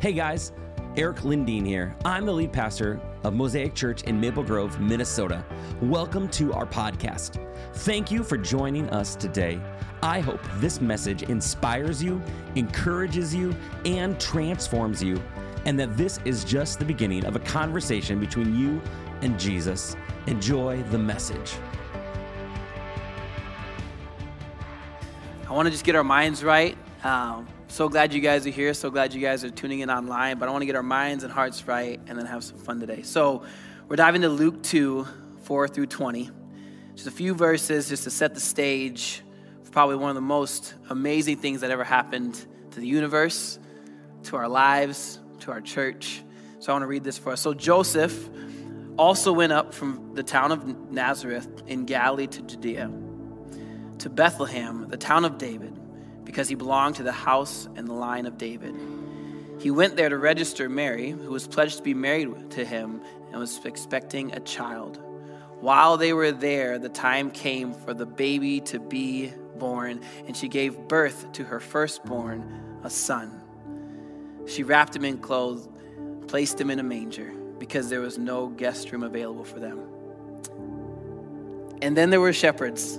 Hey guys, Eric Lindeen here. I'm the lead pastor of Mosaic Church in Maple Grove, Minnesota. Welcome to our podcast. Thank you for joining us today. I hope this message inspires you, encourages you, and transforms you, and that this is just the beginning of a conversation between you and Jesus. Enjoy the message. I want to just get our minds right. Um, so glad you guys are here. So glad you guys are tuning in online. But I want to get our minds and hearts right and then have some fun today. So we're diving to Luke 2, 4 through 20. Just a few verses just to set the stage for probably one of the most amazing things that ever happened to the universe, to our lives, to our church. So I want to read this for us. So Joseph also went up from the town of Nazareth in Galilee to Judea to Bethlehem, the town of David, because he belonged to the house and the line of David. He went there to register Mary, who was pledged to be married to him and was expecting a child. While they were there, the time came for the baby to be born, and she gave birth to her firstborn, a son. She wrapped him in clothes, placed him in a manger, because there was no guest room available for them. And then there were shepherds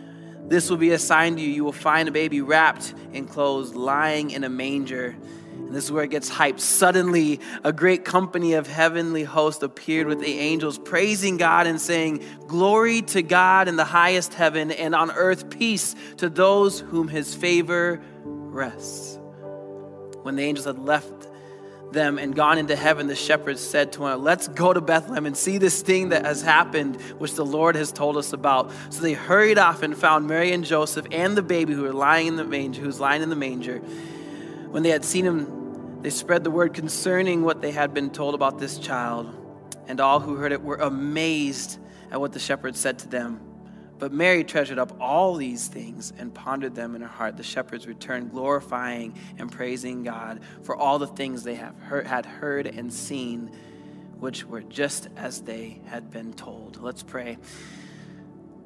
This will be a sign to you. You will find a baby wrapped in clothes, lying in a manger. And this is where it gets hyped. Suddenly, a great company of heavenly hosts appeared with the angels, praising God and saying, Glory to God in the highest heaven, and on earth peace to those whom his favor rests. When the angels had left them and gone into heaven, the shepherds said to him, Let's go to Bethlehem and see this thing that has happened, which the Lord has told us about. So they hurried off and found Mary and Joseph and the baby who were lying in the manger, who was lying in the manger. When they had seen him, they spread the word concerning what they had been told about this child. And all who heard it were amazed at what the shepherds said to them. But Mary treasured up all these things and pondered them in her heart. The shepherds returned, glorifying and praising God for all the things they have heard, had heard and seen, which were just as they had been told. Let's pray.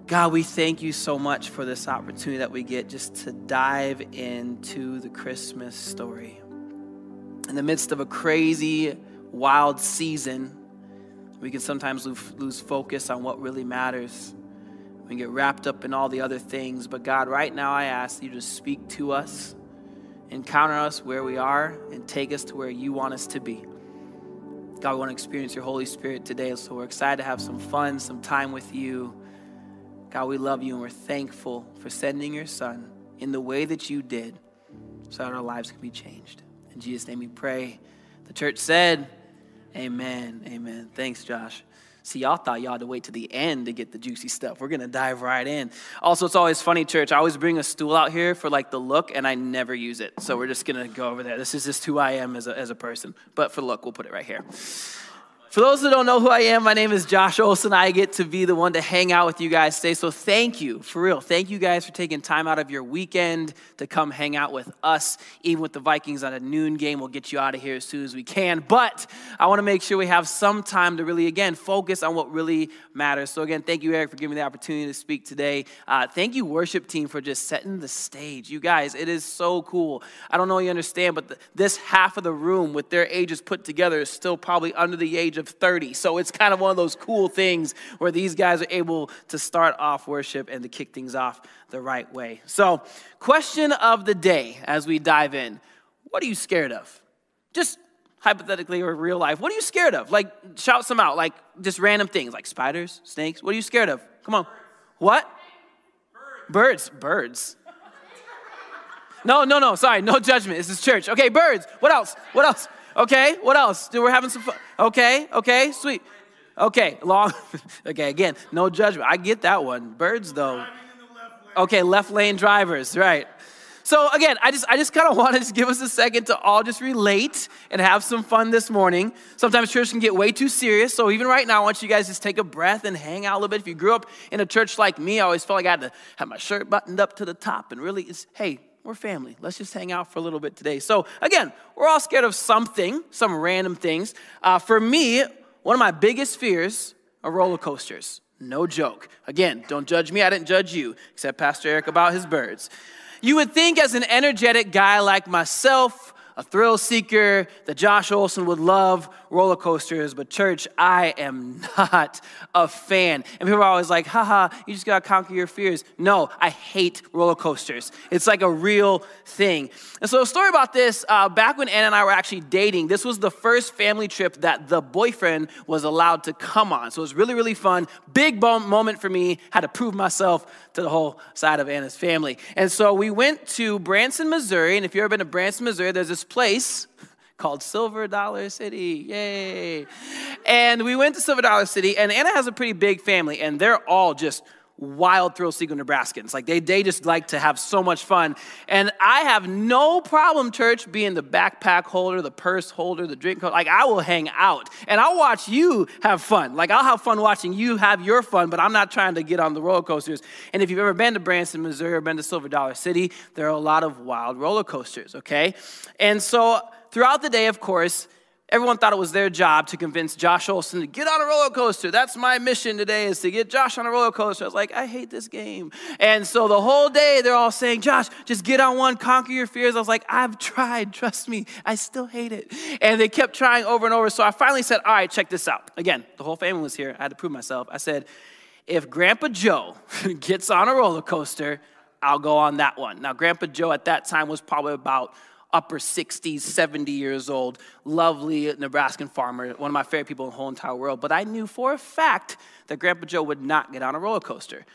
God, we thank you so much for this opportunity that we get just to dive into the Christmas story. In the midst of a crazy, wild season, we can sometimes lose focus on what really matters. We get wrapped up in all the other things. But God, right now I ask you to speak to us, encounter us where we are, and take us to where you want us to be. God, we want to experience your Holy Spirit today. So we're excited to have some fun, some time with you. God, we love you and we're thankful for sending your son in the way that you did so that our lives can be changed. In Jesus' name we pray. The church said, Amen. Amen. Thanks, Josh. See, y'all thought y'all had to wait to the end to get the juicy stuff. We're gonna dive right in. Also, it's always funny, church. I always bring a stool out here for like the look, and I never use it. So we're just gonna go over there. This is just who I am as a, as a person. But for look, we'll put it right here. For those that don't know who I am, my name is Josh Olson. I get to be the one to hang out with you guys today. So thank you, for real. Thank you guys for taking time out of your weekend to come hang out with us. Even with the Vikings on a noon game, we'll get you out of here as soon as we can. But I want to make sure we have some time to really, again, focus on what really matters. So again, thank you, Eric, for giving me the opportunity to speak today. Uh, thank you, worship team, for just setting the stage. You guys, it is so cool. I don't know you understand, but the, this half of the room with their ages put together is still probably under the age of of 30. So it's kind of one of those cool things where these guys are able to start off worship and to kick things off the right way. So, question of the day as we dive in what are you scared of? Just hypothetically or real life, what are you scared of? Like, shout some out, like just random things like spiders, snakes. What are you scared of? Come on. What? Birds. Birds. Birds. No, no, no, sorry, no judgment. This is church. Okay, birds. What else? What else? Okay, what else? We're having some fun. Okay, okay, sweet. Okay, long. okay, again, no judgment. I get that one. Birds, though. Okay, left lane drivers, right. So again, I just I just kind of wanted to give us a second to all just relate and have some fun this morning. Sometimes church can get way too serious, so even right now, I want you guys just take a breath and hang out a little bit. If you grew up in a church like me, I always felt like I had to have my shirt buttoned up to the top and really, it's, hey, we're family. Let's just hang out for a little bit today. So again, we're all scared of something, some random things. Uh, for me, one of my biggest fears are roller coasters. No joke. Again, don't judge me. I didn't judge you, except Pastor Eric about his birds. You would think, as an energetic guy like myself, a thrill seeker, that Josh Olson would love roller coasters, but church, I am not a fan. And people are always like, haha, you just gotta conquer your fears. No, I hate roller coasters. It's like a real thing. And so, a story about this uh, back when Anna and I were actually dating, this was the first family trip that the boyfriend was allowed to come on. So, it was really, really fun. Big moment for me. Had to prove myself to the whole side of Anna's family. And so, we went to Branson, Missouri. And if you've ever been to Branson, Missouri, there's this place called Silver Dollar City. Yay. And we went to Silver Dollar City, and Anna has a pretty big family, and they're all just wild thrill seeker Nebraskans. Like they, they just like to have so much fun. And I have no problem, church, being the backpack holder, the purse holder, the drink holder. Like I will hang out and I'll watch you have fun. Like I'll have fun watching you have your fun, but I'm not trying to get on the roller coasters. And if you've ever been to Branson, Missouri, or been to Silver Dollar City, there are a lot of wild roller coasters, okay? And so Throughout the day, of course, everyone thought it was their job to convince Josh Olson to get on a roller coaster. That's my mission today is to get Josh on a roller coaster. I was like, I hate this game. And so the whole day they're all saying, Josh, just get on one, conquer your fears. I was like, I've tried, trust me, I still hate it. And they kept trying over and over. So I finally said, all right, check this out. Again, the whole family was here. I had to prove myself. I said, if Grandpa Joe gets on a roller coaster, I'll go on that one. Now, Grandpa Joe at that time was probably about upper 60s, 70 years old, lovely Nebraskan farmer, one of my favorite people in the whole entire world. But I knew for a fact that Grandpa Joe would not get on a roller coaster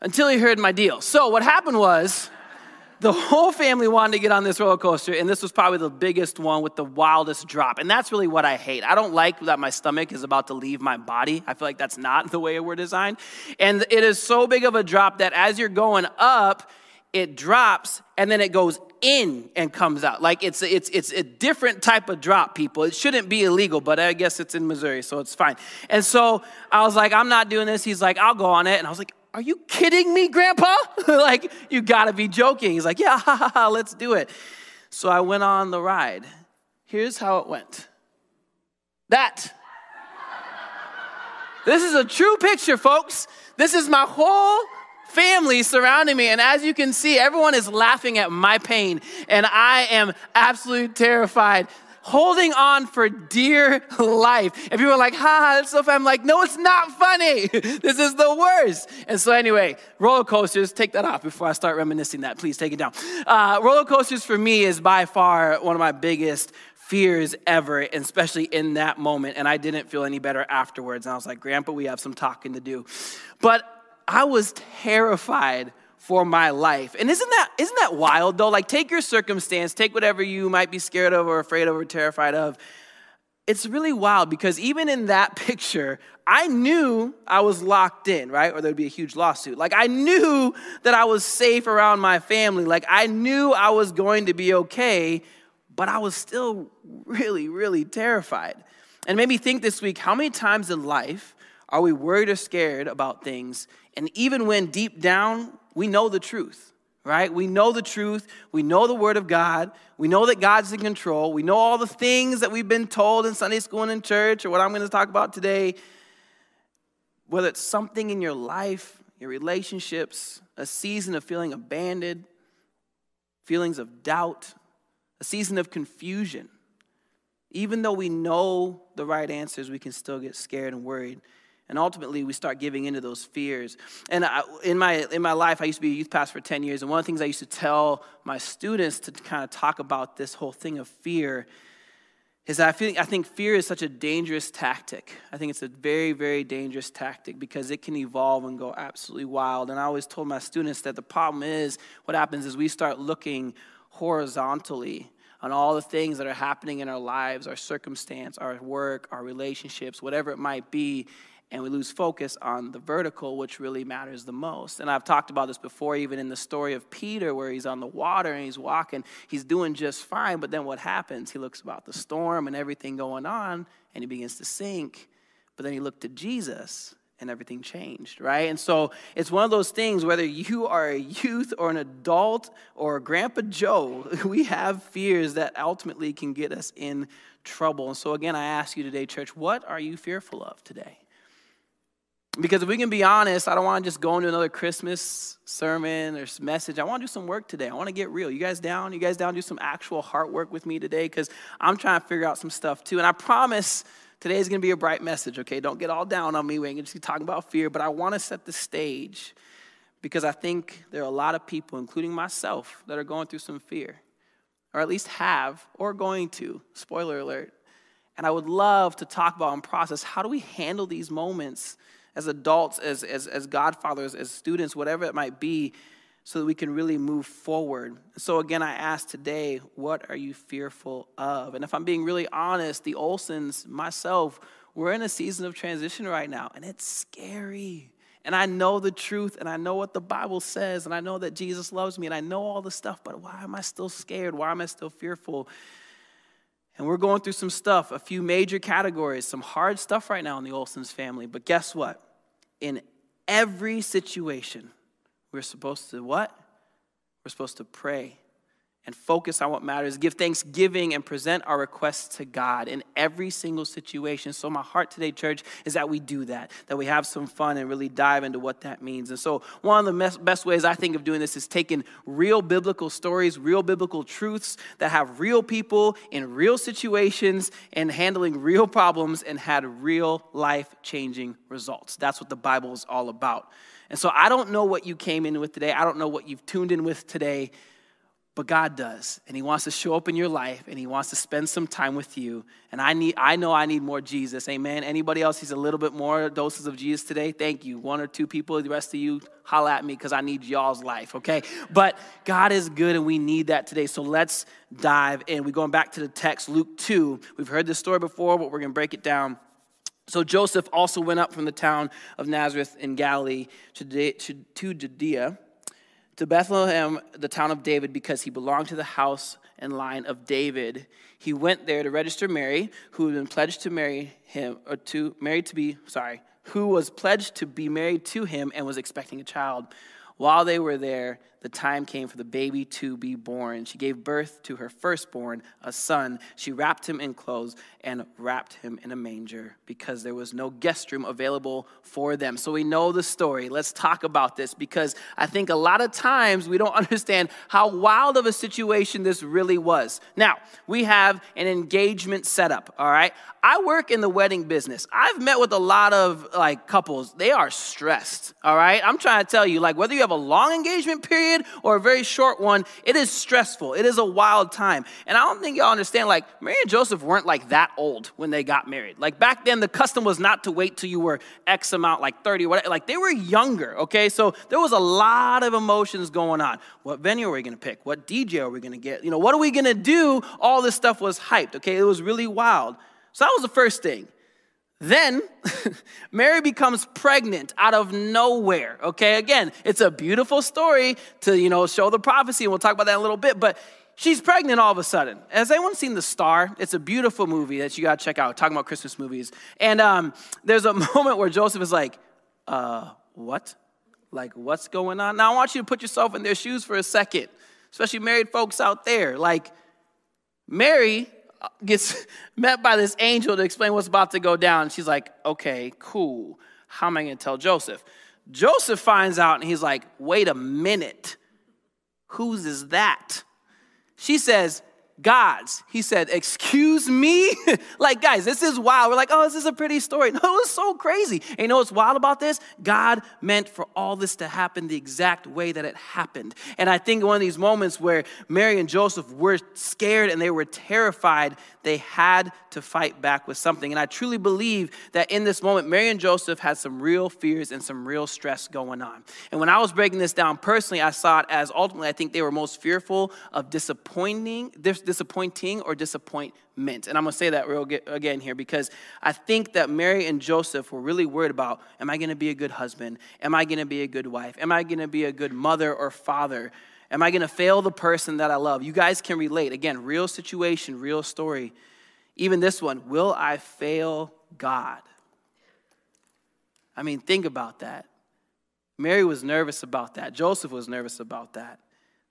until he heard my deal. So what happened was, the whole family wanted to get on this roller coaster, and this was probably the biggest one with the wildest drop. And that's really what I hate. I don't like that my stomach is about to leave my body. I feel like that's not the way we're designed. And it is so big of a drop that as you're going up, it drops and then it goes in and comes out. Like it's it's it's a different type of drop, people. It shouldn't be illegal, but I guess it's in Missouri, so it's fine. And so I was like, I'm not doing this. He's like, I'll go on it. And I was like, Are you kidding me, Grandpa? like, you gotta be joking. He's like, Yeah, ha, ha, ha, let's do it. So I went on the ride. Here's how it went. That. this is a true picture, folks. This is my whole family surrounding me. And as you can see, everyone is laughing at my pain. And I am absolutely terrified, holding on for dear life. And people are like, ha, that's so funny. I'm like, no, it's not funny. this is the worst. And so, anyway, roller coasters, take that off before I start reminiscing that. Please take it down. Uh, roller coasters for me is by far one of my biggest fears ever, especially in that moment. And I didn't feel any better afterwards. And I was like, Grandpa, we have some talking to do. But I was terrified for my life. And isn't that isn't that wild though? Like take your circumstance, take whatever you might be scared of or afraid of or terrified of. It's really wild because even in that picture, I knew I was locked in, right? Or there'd be a huge lawsuit. Like I knew that I was safe around my family. Like I knew I was going to be okay, but I was still really, really terrified. And made me think this week how many times in life are we worried or scared about things? And even when deep down we know the truth, right? We know the truth. We know the Word of God. We know that God's in control. We know all the things that we've been told in Sunday school and in church, or what I'm going to talk about today. Whether it's something in your life, your relationships, a season of feeling abandoned, feelings of doubt, a season of confusion. Even though we know the right answers, we can still get scared and worried and ultimately we start giving into those fears and I, in my in my life i used to be a youth pastor for 10 years and one of the things i used to tell my students to kind of talk about this whole thing of fear is that I, feel, I think fear is such a dangerous tactic. I think it's a very, very dangerous tactic because it can evolve and go absolutely wild. And I always told my students that the problem is what happens is we start looking horizontally on all the things that are happening in our lives, our circumstance, our work, our relationships, whatever it might be, and we lose focus on the vertical, which really matters the most. And I've talked about this before, even in the story of Peter, where he's on the water and he's walking, he's doing just fine. But then what happens? He looks about the storm and everything going on, and he begins to sink. But then he looked to Jesus, and everything changed, right? And so it's one of those things, whether you are a youth or an adult or Grandpa Joe, we have fears that ultimately can get us in trouble. And so, again, I ask you today, church, what are you fearful of today? Because if we can be honest, I don't want to just go into another Christmas sermon or message. I want to do some work today. I want to get real. You guys down? You guys down? Do some actual heart work with me today? Because I'm trying to figure out some stuff too. And I promise today is going to be a bright message, okay? Don't get all down on me. We ain't going to be talking about fear, but I want to set the stage because I think there are a lot of people, including myself, that are going through some fear, or at least have, or going to. Spoiler alert. And I would love to talk about and process how do we handle these moments as adults, as, as, as godfathers, as students, whatever it might be, so that we can really move forward. So, again, I ask today, what are you fearful of? And if I'm being really honest, the Olsons, myself, we're in a season of transition right now, and it's scary. And I know the truth, and I know what the Bible says, and I know that Jesus loves me, and I know all the stuff, but why am I still scared? Why am I still fearful? And we're going through some stuff, a few major categories, some hard stuff right now in the Olson's family. But guess what? In every situation, we're supposed to what? We're supposed to pray and focus on what matters, give thanksgiving, and present our requests to God in every single situation. So, my heart today, church, is that we do that, that we have some fun and really dive into what that means. And so, one of the best ways I think of doing this is taking real biblical stories, real biblical truths that have real people in real situations and handling real problems and had real life changing results. That's what the Bible is all about. And so, I don't know what you came in with today, I don't know what you've tuned in with today. But God does, and He wants to show up in your life, and He wants to spend some time with you. And I need, I know I need more Jesus. Amen. Anybody else needs a little bit more doses of Jesus today? Thank you. One or two people. The rest of you, holla at me because I need y'all's life. Okay. But God is good, and we need that today. So let's dive in. We're going back to the text, Luke two. We've heard this story before, but we're going to break it down. So Joseph also went up from the town of Nazareth in Galilee to Judea to Bethlehem, the town of David, because he belonged to the house and line of David. He went there to register Mary, who had been pledged to marry him, or to married to be, sorry, who was pledged to be married to him and was expecting a child. While they were there, the time came for the baby to be born. She gave birth to her firstborn, a son. She wrapped him in clothes and wrapped him in a manger because there was no guest room available for them. So we know the story. Let's talk about this because I think a lot of times we don't understand how wild of a situation this really was. Now, we have an engagement setup, all right? I work in the wedding business. I've met with a lot of like couples. They are stressed, all right? I'm trying to tell you like whether you have a long engagement period period or a very short one, it is stressful. It is a wild time. And I don't think y'all understand, like, Mary and Joseph weren't like that old when they got married. Like, back then, the custom was not to wait till you were X amount, like 30, whatever. Like, they were younger, okay? So there was a lot of emotions going on. What venue are we gonna pick? What DJ are we gonna get? You know, what are we gonna do? All this stuff was hyped, okay? It was really wild. So that was the first thing. Then Mary becomes pregnant out of nowhere. Okay, again, it's a beautiful story to, you know, show the prophecy, and we'll talk about that in a little bit, but she's pregnant all of a sudden. Has anyone seen The Star? It's a beautiful movie that you gotta check out, talking about Christmas movies. And um, there's a moment where Joseph is like, uh, what? Like, what's going on? Now, I want you to put yourself in their shoes for a second, especially married folks out there. Like, Mary gets met by this angel to explain what's about to go down. She's like, okay, cool. How am I going to tell Joseph? Joseph finds out and he's like, wait a minute. Whose is that? She says, God's. He said, Excuse me? like, guys, this is wild. We're like, oh, this is a pretty story. No, it was so crazy. And you know what's wild about this? God meant for all this to happen the exact way that it happened. And I think one of these moments where Mary and Joseph were scared and they were terrified, they had to fight back with something. And I truly believe that in this moment, Mary and Joseph had some real fears and some real stress going on. And when I was breaking this down personally, I saw it as ultimately, I think they were most fearful of disappointing, disappointing or disappointment. And I'm going to say that real again here because I think that Mary and Joseph were really worried about am I going to be a good husband? Am I going to be a good wife? Am I going to be a good mother or father? Am I going to fail the person that I love? You guys can relate. Again, real situation, real story. Even this one, will I fail God? I mean, think about that. Mary was nervous about that. Joseph was nervous about that.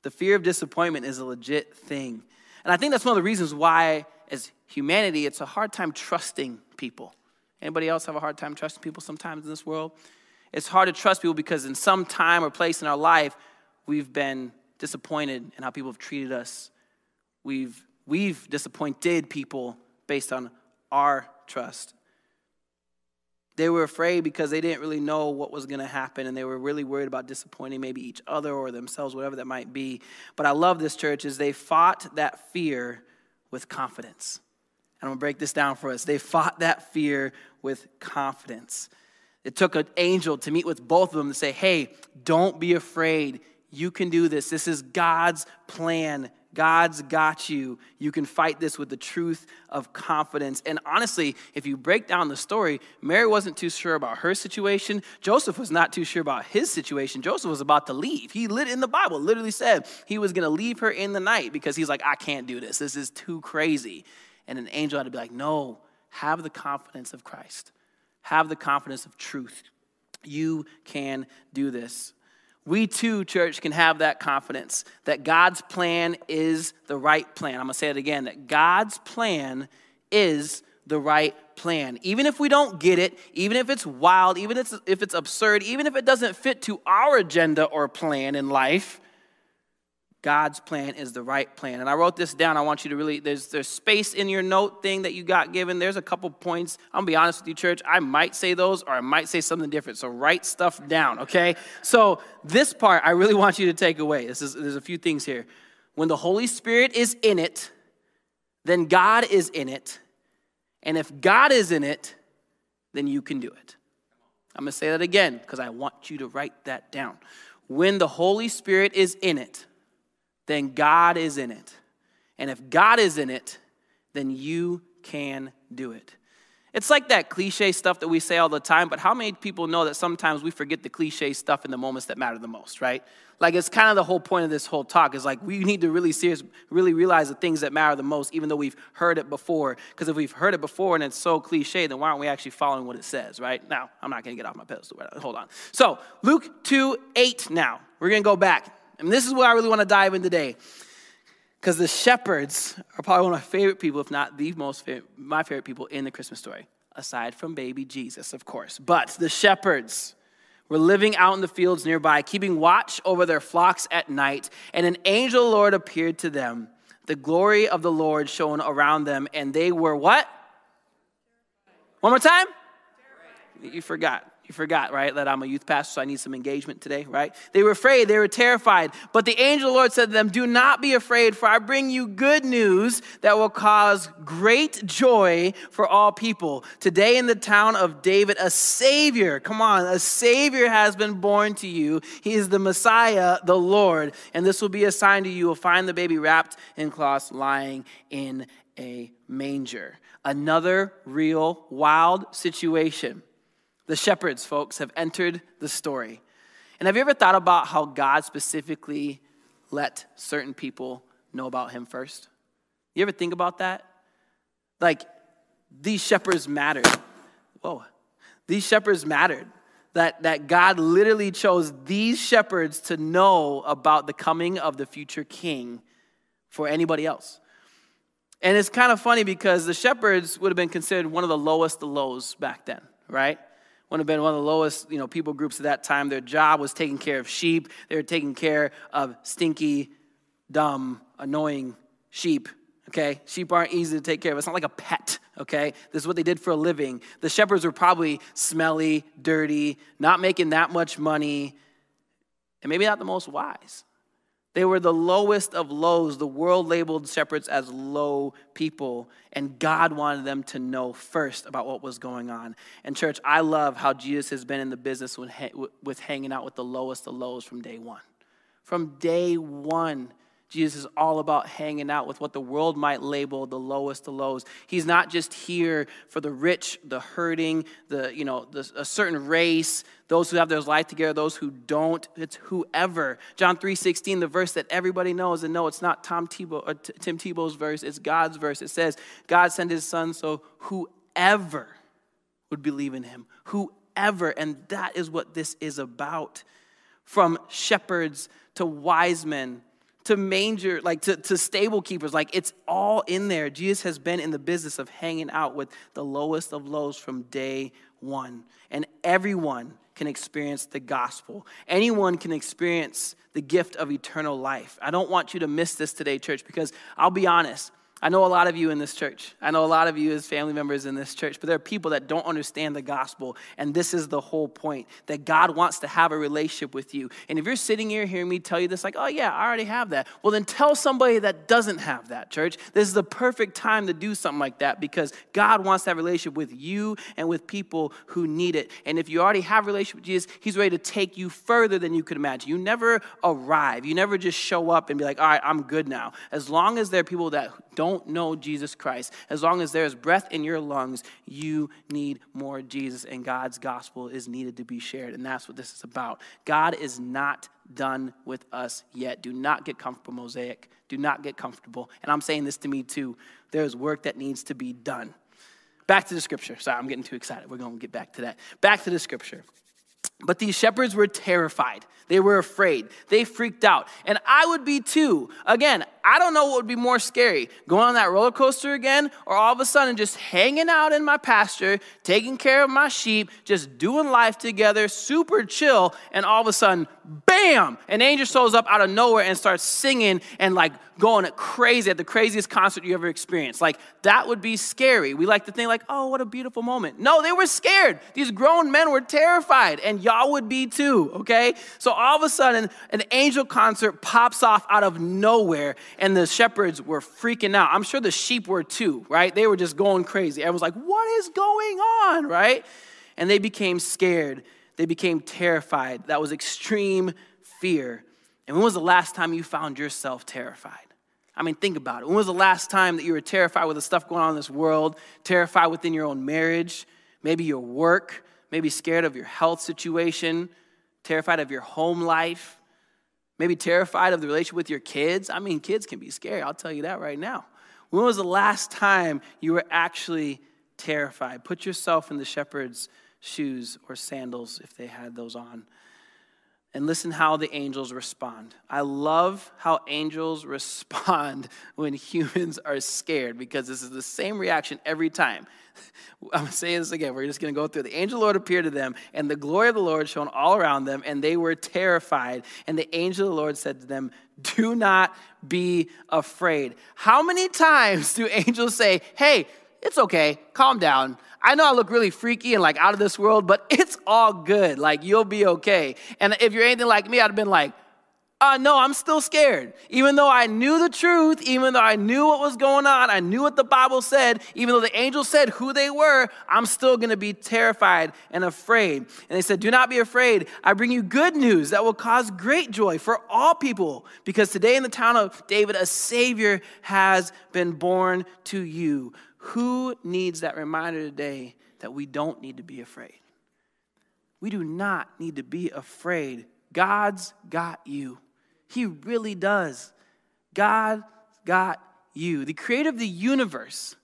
The fear of disappointment is a legit thing. And I think that's one of the reasons why, as humanity, it's a hard time trusting people. Anybody else have a hard time trusting people sometimes in this world? It's hard to trust people because in some time or place in our life, we've been disappointed in how people have treated us. We've, we've disappointed people based on our trust. They were afraid because they didn't really know what was going to happen and they were really worried about disappointing maybe each other or themselves, whatever that might be. But I love this church is they fought that fear with confidence. And I'm going to break this down for us. They fought that fear with confidence. It took an angel to meet with both of them to say, hey, don't be afraid. You can do this. This is God's plan. God's got you. You can fight this with the truth of confidence. And honestly, if you break down the story, Mary wasn't too sure about her situation. Joseph was not too sure about his situation. Joseph was about to leave. He lit in the Bible, literally said he was going to leave her in the night because he's like, I can't do this. This is too crazy. And an angel had to be like, No, have the confidence of Christ, have the confidence of truth. You can do this we too, church, can have that confidence that God's plan is the right plan. I'm to say it again that God's plan is the right plan. Even if we don't get it, even if it's wild, even if it's, if it's absurd, even if it doesn't fit to our agenda or plan in life, God's plan is the right plan. And I wrote this down. I want you to really, there's, there's space in your note thing that you got given. There's a couple points. I'm gonna be honest with you, church. I might say those or I might say something different. So write stuff down, okay? So this part I really want you to take away. This is, there's a few things here. When the Holy Spirit is in it, then God is in it. And if God is in it, then you can do it. I'm gonna say that again because I want you to write that down. When the Holy Spirit is in it, then God is in it. And if God is in it, then you can do it. It's like that cliche stuff that we say all the time, but how many people know that sometimes we forget the cliche stuff in the moments that matter the most, right? Like it's kind of the whole point of this whole talk is like we need to really serious, really realize the things that matter the most, even though we've heard it before. Because if we've heard it before and it's so cliche, then why aren't we actually following what it says, right? Now, I'm not to get off my pedestal. Uh, hold on. So Luke 2 8 now. We're to go back. And this is what I really want to dive in today. Because the shepherds are probably one of my favorite people, if not the most favorite, my favorite people in the Christmas story, aside from baby Jesus, of course. But the shepherds were living out in the fields nearby, keeping watch over their flocks at night, and an angel the Lord appeared to them. The glory of the Lord shone around them, and they were what? One more time? You forgot. You forgot, right, that I'm a youth pastor, so I need some engagement today, right? They were afraid, they were terrified. But the angel of the Lord said to them, Do not be afraid, for I bring you good news that will cause great joy for all people. Today in the town of David, a Savior, come on, a Savior has been born to you. He is the Messiah, the Lord. And this will be a sign to you. You will find the baby wrapped in cloths lying in a manger. Another real wild situation. The shepherds, folks, have entered the story. And have you ever thought about how God specifically let certain people know about him first? You ever think about that? Like, these shepherds mattered. Whoa. These shepherds mattered. That, that God literally chose these shepherds to know about the coming of the future king for anybody else. And it's kind of funny because the shepherds would have been considered one of the lowest of lows back then, right? Would have been one of the lowest you know, people groups at that time. Their job was taking care of sheep. They were taking care of stinky, dumb, annoying sheep. Okay? Sheep aren't easy to take care of. It's not like a pet. Okay? This is what they did for a living. The shepherds were probably smelly, dirty, not making that much money, and maybe not the most wise. They were the lowest of lows. The world labeled shepherds as low people, and God wanted them to know first about what was going on. And, church, I love how Jesus has been in the business with hanging out with the lowest of lows from day one. From day one, Jesus is all about hanging out with what the world might label the lowest of lows. He's not just here for the rich, the hurting, the, you know, the, a certain race, those who have their life together, those who don't. It's whoever. John 3.16, the verse that everybody knows, and no, it's not Tom Tebow, uh, Tim Tebow's verse, it's God's verse. It says, God sent his son so whoever would believe in him. Whoever. And that is what this is about. From shepherds to wise men to manger, like to, to stable keepers. Like it's all in there. Jesus has been in the business of hanging out with the lowest of lows from day one. And everyone can experience the gospel. Anyone can experience the gift of eternal life. I don't want you to miss this today, church, because I'll be honest. I know a lot of you in this church. I know a lot of you as family members in this church, but there are people that don't understand the gospel. And this is the whole point that God wants to have a relationship with you. And if you're sitting here hearing me tell you this, like, oh, yeah, I already have that, well, then tell somebody that doesn't have that, church. This is the perfect time to do something like that because God wants a relationship with you and with people who need it. And if you already have a relationship with Jesus, He's ready to take you further than you could imagine. You never arrive, you never just show up and be like, all right, I'm good now. As long as there are people that don't know Jesus Christ, as long as there's breath in your lungs, you need more Jesus, and God's gospel is needed to be shared. And that's what this is about. God is not done with us yet. Do not get comfortable, Mosaic. Do not get comfortable. And I'm saying this to me too. There's work that needs to be done. Back to the scripture. Sorry, I'm getting too excited. We're going to get back to that. Back to the scripture. But these shepherds were terrified. They were afraid. They freaked out. And I would be too. Again, I don't know what would be more scary going on that roller coaster again, or all of a sudden just hanging out in my pasture, taking care of my sheep, just doing life together, super chill, and all of a sudden, bam, an angel shows up out of nowhere and starts singing and like going crazy at the craziest concert you ever experienced. Like that would be scary. We like to think like, oh, what a beautiful moment. No, they were scared. These grown men were terrified, and y'all would be too, okay? So all of a sudden, an angel concert pops off out of nowhere, and the shepherds were freaking out. I'm sure the sheep were too, right? They were just going crazy. Everyone's like, what is going on, right? And they became scared. They became terrified. That was extreme fear. And when was the last time you found yourself terrified? I mean, think about it. When was the last time that you were terrified with the stuff going on in this world, terrified within your own marriage, maybe your work, maybe scared of your health situation, terrified of your home life, maybe terrified of the relationship with your kids. I mean, kids can be scary, I'll tell you that right now. When was the last time you were actually terrified? Put yourself in the shepherd's shoes or sandals if they had those on. And listen how the angels respond. I love how angels respond when humans are scared because this is the same reaction every time. I'm going to say this again. We're just going to go through. The angel Lord appeared to them, and the glory of the Lord shone all around them, and they were terrified. And the angel of the Lord said to them, Do not be afraid. How many times do angels say, Hey, it's okay, calm down? I know I look really freaky and like out of this world, but it's all good. Like, you'll be okay. And if you're anything like me, I'd have been like, uh, no, I'm still scared. Even though I knew the truth, even though I knew what was going on, I knew what the Bible said, even though the angel said who they were, I'm still gonna be terrified and afraid. And they said, Do not be afraid. I bring you good news that will cause great joy for all people, because today in the town of David, a Savior has been born to you. Who needs that reminder today that we don't need to be afraid? We do not need to be afraid. God's got you. He really does. God got you. The creator of the universe,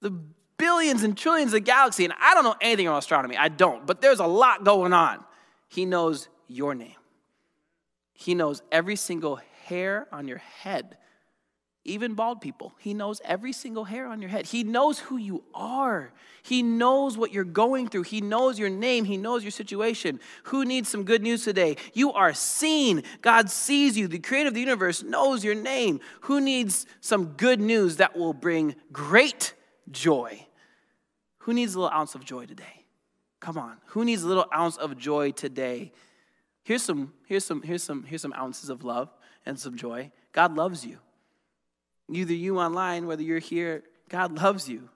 the billions and trillions of galaxies, and I don't know anything about astronomy. I don't, but there's a lot going on. He knows your name. He knows every single hair on your head even bald people. He knows every single hair on your head. He knows who you are. He knows what you're going through. He knows your name. He knows your situation. Who needs some good news today? You are seen. God sees you. The creator of the universe knows your name. Who needs some good news that will bring great joy? Who needs a little ounce of joy today? Come on. Who needs a little ounce of joy today? Here's some, here's some, here's some, here's some ounces of love and some joy. God loves you. Either you online, whether you're here, God loves you.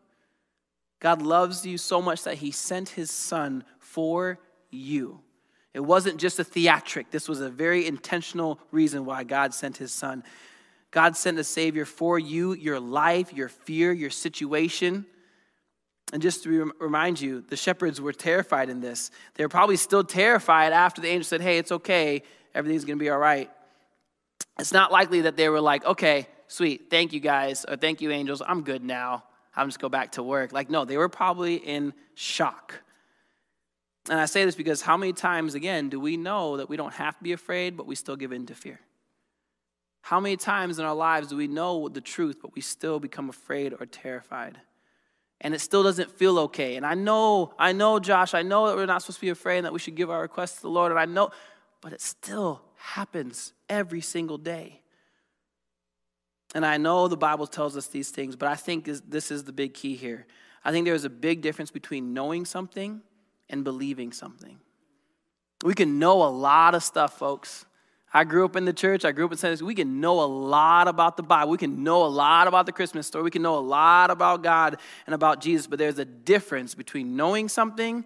God loves you so much that he sent his son for you. It wasn't just a theatric, this was a very intentional reason why God sent his son. God sent a Savior for you, your life, your fear, your situation. And just to remind you, the shepherds were terrified in this. They were probably still terrified after the angel said, Hey, it's okay, everything's gonna be all right. It's not likely that they were like, Okay, sweet, thank you guys, or thank you, angels, I'm good now. I'm just go back to work. Like, no, they were probably in shock. And I say this because how many times, again, do we know that we don't have to be afraid, but we still give in to fear? How many times in our lives do we know the truth, but we still become afraid or terrified? And it still doesn't feel okay. And I know, I know, Josh, I know that we're not supposed to be afraid and that we should give our requests to the Lord. And I know, but it still happens every single day. And I know the Bible tells us these things, but I think this is the big key here. I think there's a big difference between knowing something and believing something. We can know a lot of stuff, folks. I grew up in the church. I grew up in Sunday We can know a lot about the Bible. We can know a lot about the Christmas story. We can know a lot about God and about Jesus. But there's a difference between knowing something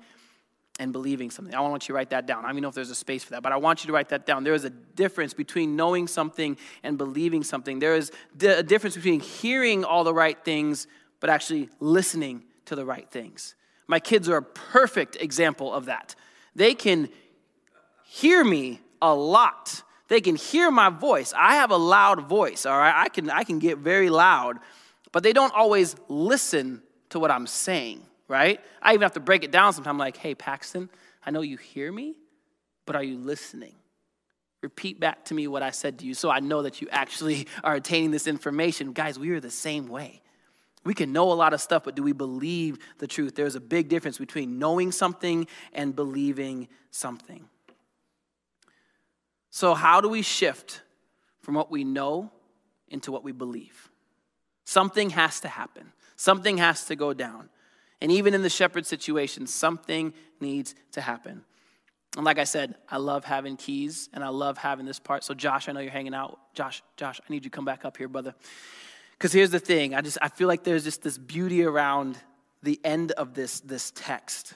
and believing something. I want you to write that down. I don't even know if there's a space for that, but I want you to write that down. There is a difference between knowing something and believing something. There is a difference between hearing all the right things, but actually listening to the right things. My kids are a perfect example of that. They can hear me a lot. They can hear my voice. I have a loud voice, all right? I can, I can get very loud, but they don't always listen to what I'm saying, right? I even have to break it down sometimes. I'm like, hey, Paxton, I know you hear me, but are you listening? Repeat back to me what I said to you so I know that you actually are attaining this information. Guys, we are the same way. We can know a lot of stuff, but do we believe the truth? There's a big difference between knowing something and believing something. So, how do we shift from what we know into what we believe? Something has to happen, something has to go down. And even in the shepherd situation, something needs to happen. And like I said, I love having keys and I love having this part. So, Josh, I know you're hanging out. Josh, Josh, I need you to come back up here, brother. Because here's the thing I just I feel like there's just this beauty around the end of this, this text.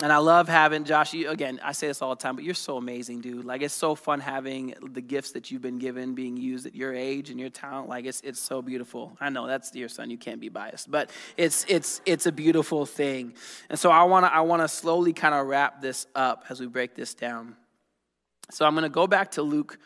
And I love having Josh. You, again, I say this all the time, but you're so amazing, dude. Like it's so fun having the gifts that you've been given being used at your age and your talent. Like it's it's so beautiful. I know that's your son. You can't be biased, but it's it's it's a beautiful thing. And so I wanna I wanna slowly kind of wrap this up as we break this down. So I'm gonna go back to Luke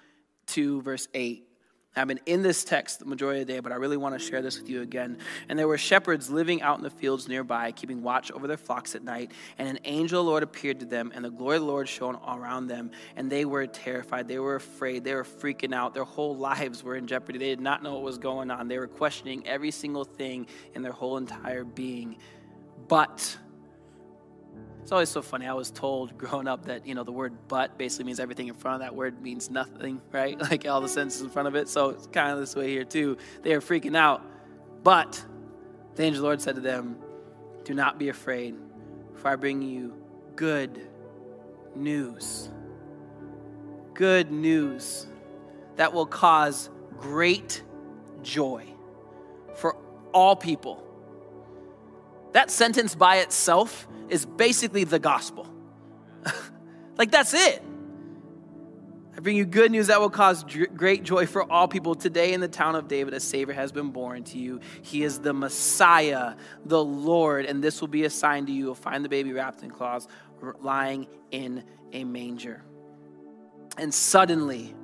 2 verse 8. I've been in this text the majority of the day, but I really want to share this with you again. And there were shepherds living out in the fields nearby, keeping watch over their flocks at night. And an angel of the Lord appeared to them, and the glory of the Lord shone around them. And they were terrified. They were afraid. They were freaking out. Their whole lives were in jeopardy. They did not know what was going on. They were questioning every single thing in their whole entire being. But it's always so funny. I was told growing up that, you know, the word but basically means everything in front of that word means nothing, right? Like all the sentences in front of it. So it's kind of this way here too. They are freaking out. But the angel Lord said to them, Do not be afraid, for I bring you good news. Good news that will cause great joy for all people. That sentence by itself is basically the gospel. like, that's it. I bring you good news that will cause great joy for all people. Today in the town of David, a Savior has been born to you. He is the Messiah, the Lord, and this will be a sign to you. You'll find the baby wrapped in cloths, lying in a manger. And suddenly,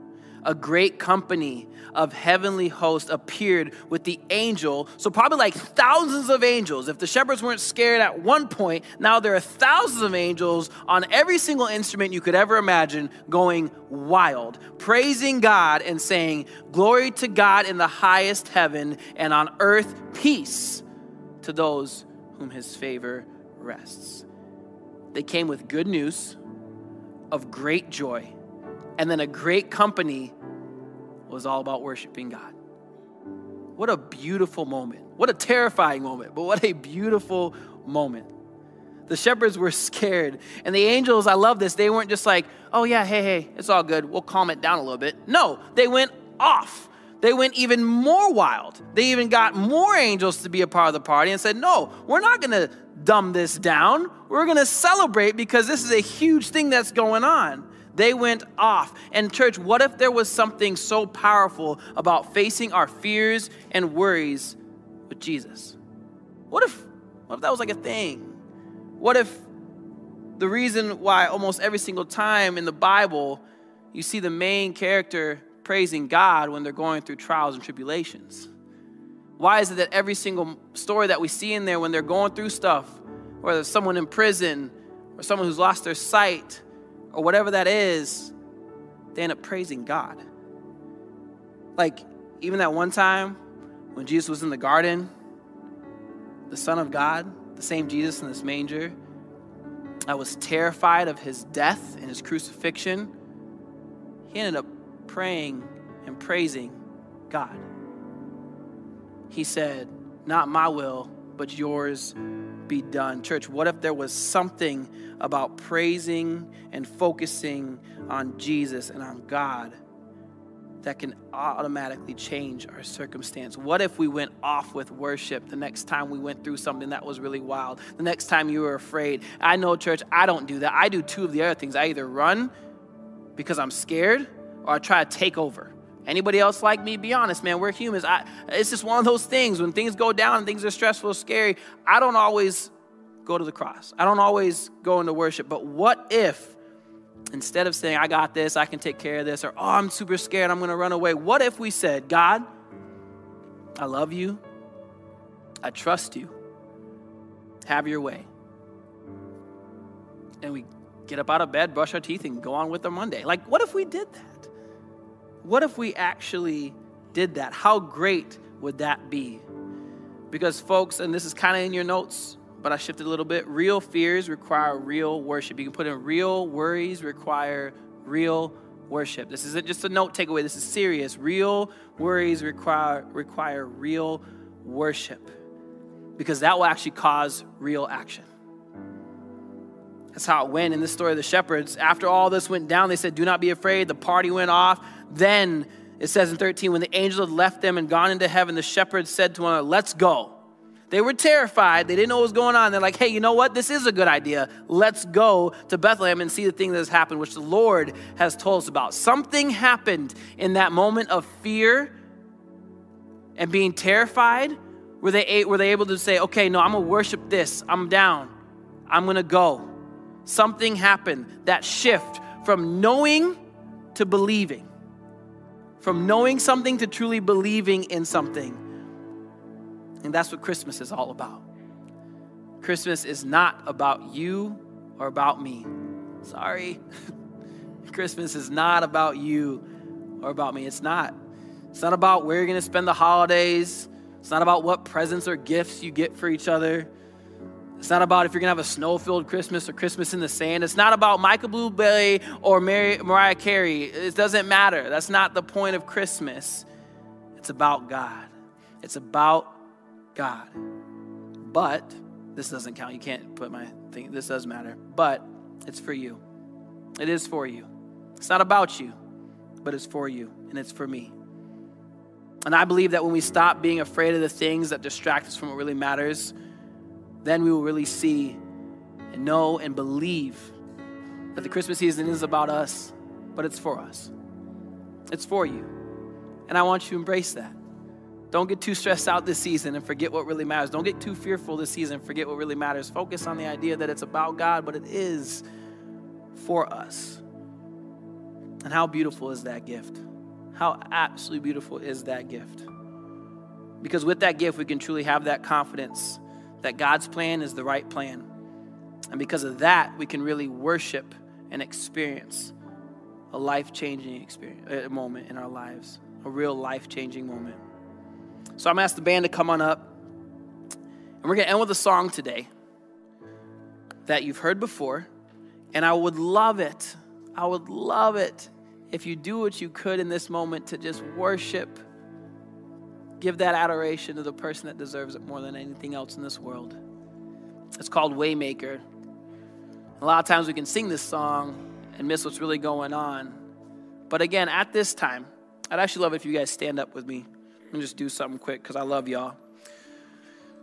a great company of heavenly hosts appeared with the angel. So, probably like thousands of angels. If the shepherds weren't scared at one point, now there are thousands of angels on every single instrument you could ever imagine going wild, praising God and saying, Glory to God in the highest heaven, and on earth peace to those whom his favor rests. They came with good news of great joy and then a great company was all about worshiping God. What a beautiful moment. What a terrifying moment, but what a beautiful moment. The shepherds were scared. And the angels, I love this, they weren't just like, oh yeah, hey, hey, it's all good. We'll calm it down a little bit. No, they went off. They went even more wild. They even got more angels to be a part of the party and said, no, we're not going to dumb this down. We're going to celebrate because this is a huge thing that's going on. They went off. And, church, what if there was something so powerful about facing our fears and worries with Jesus? What if, what if that was like a thing? What if the reason why almost every single time in the Bible you see the main character praising God when they're going through trials and tribulations? Why is it that every single story that we see in there when they're going through stuff, whether it's someone in prison or someone who's lost their sight or whatever that is, they end up praising God? Like, even that one time when Jesus was in the garden, the Son of God, the same Jesus in this manger, I was terrified of his death and his crucifixion. He ended up praying and praising God he said, Not my will, but yours be done. Church, what if there was something about praising and focusing on Jesus and on God that can automatically change our circumstance? What if we went off with worship the next time we went through something that was really wild? The next time you were afraid? I know, church, I don't do that. I do two of the other things. I either run because I'm scared or I try to take over. Anybody else like me? Be honest, man. We're humans. I, it's just one of those things. When things go down and things are stressful, scary, I don't always go to the cross. I don't always go into worship. But what if, instead of saying, I got this, I can take care of this, or, oh, I'm super scared, I'm going to run away, what if we said, God, I love you, I trust you, have your way. And we get up out of bed, brush our teeth, and go on with our Monday. Like, what if we did that? What if we actually did that? How great would that be? Because, folks, and this is kind of in your notes, but I shifted a little bit. Real fears require real worship. You can put in real worries require real worship. This isn't just a note takeaway, this is serious. Real worries require, require real worship because that will actually cause real action. That's how it went in the story of the shepherds. After all this went down, they said, Do not be afraid. The party went off. Then it says in 13, when the angel had left them and gone into heaven, the shepherds said to one another, Let's go. They were terrified. They didn't know what was going on. They're like, hey, you know what? This is a good idea. Let's go to Bethlehem and see the thing that has happened, which the Lord has told us about. Something happened in that moment of fear and being terrified. Were they, were they able to say, okay, no, I'm going to worship this. I'm down. I'm going to go. Something happened. That shift from knowing to believing from knowing something to truly believing in something. And that's what Christmas is all about. Christmas is not about you or about me. Sorry. Christmas is not about you or about me. It's not. It's not about where you're going to spend the holidays. It's not about what presents or gifts you get for each other. It's not about if you're going to have a snow filled Christmas or Christmas in the sand. It's not about Michael Blue Bublé or Mary, Mariah Carey. It doesn't matter. That's not the point of Christmas. It's about God. It's about God. But this doesn't count. You can't put my thing. This does matter. But it's for you. It is for you. It's not about you, but it's for you and it's for me. And I believe that when we stop being afraid of the things that distract us from what really matters, then we will really see and know and believe that the Christmas season is about us, but it's for us. It's for you. And I want you to embrace that. Don't get too stressed out this season and forget what really matters. Don't get too fearful this season forget what really matters. Focus on the idea that it's about God, but it is for us. And how beautiful is that gift? How absolutely beautiful is that gift? Because with that gift, we can truly have that confidence that God's plan is the right plan. And because of that, we can really worship and experience a life changing experience, moment in our lives, a real life changing moment. So I'm to ask the band to come on up. And we're to end with a song today that you've heard before. And I would love it, I would love it if you do what you could in this moment to just worship Give that adoration to the person that deserves it more than anything else in this world. It's called Waymaker. A lot of times we can sing this song and miss what's really going on. But again, at this time, I'd actually love it if you guys stand up with me and just do something quick because I love y'all.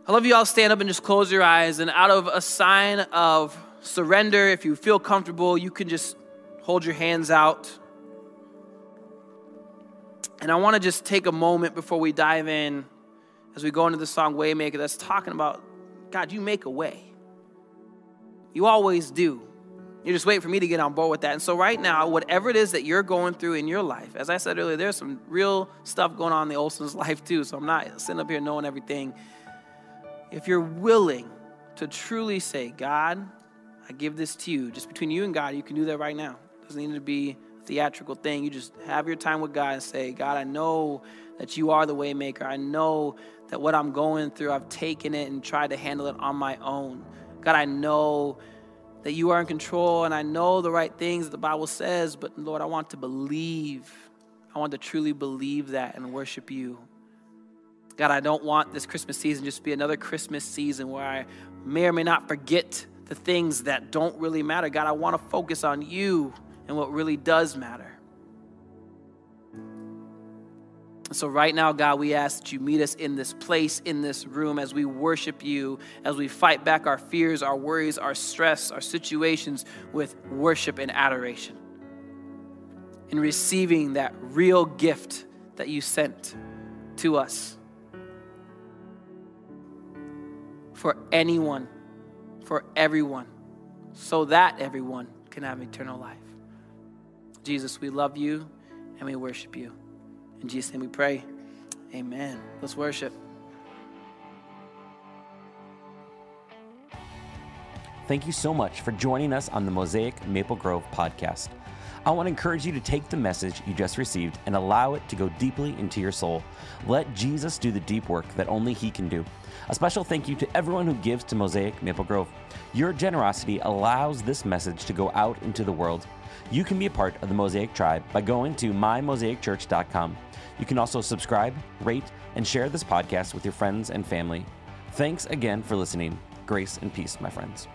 I love you all stand up and just close your eyes. And out of a sign of surrender, if you feel comfortable, you can just hold your hands out. And I want to just take a moment before we dive in as we go into the song Waymaker that's talking about God, you make a way. You always do. You're just waiting for me to get on board with that. And so, right now, whatever it is that you're going through in your life, as I said earlier, there's some real stuff going on in the Olson's life too. So, I'm not sitting up here knowing everything. If you're willing to truly say, God, I give this to you, just between you and God, you can do that right now. It doesn't need to be theatrical thing. You just have your time with God and say, God, I know that you are the waymaker. I know that what I'm going through, I've taken it and tried to handle it on my own. God, I know that you are in control and I know the right things the Bible says, but Lord, I want to believe. I want to truly believe that and worship you. God, I don't want this Christmas season just to be another Christmas season where I may or may not forget the things that don't really matter. God, I want to focus on you and what really does matter. So, right now, God, we ask that you meet us in this place, in this room, as we worship you, as we fight back our fears, our worries, our stress, our situations with worship and adoration. In receiving that real gift that you sent to us for anyone, for everyone, so that everyone can have eternal life. Jesus, we love you and we worship you. In Jesus' name we pray. Amen. Let's worship. Thank you so much for joining us on the Mosaic Maple Grove podcast. I want to encourage you to take the message you just received and allow it to go deeply into your soul. Let Jesus do the deep work that only He can do. A special thank you to everyone who gives to Mosaic Maple Grove. Your generosity allows this message to go out into the world. You can be a part of the Mosaic tribe by going to mymosaicchurch.com. You can also subscribe, rate, and share this podcast with your friends and family. Thanks again for listening. Grace and peace, my friends.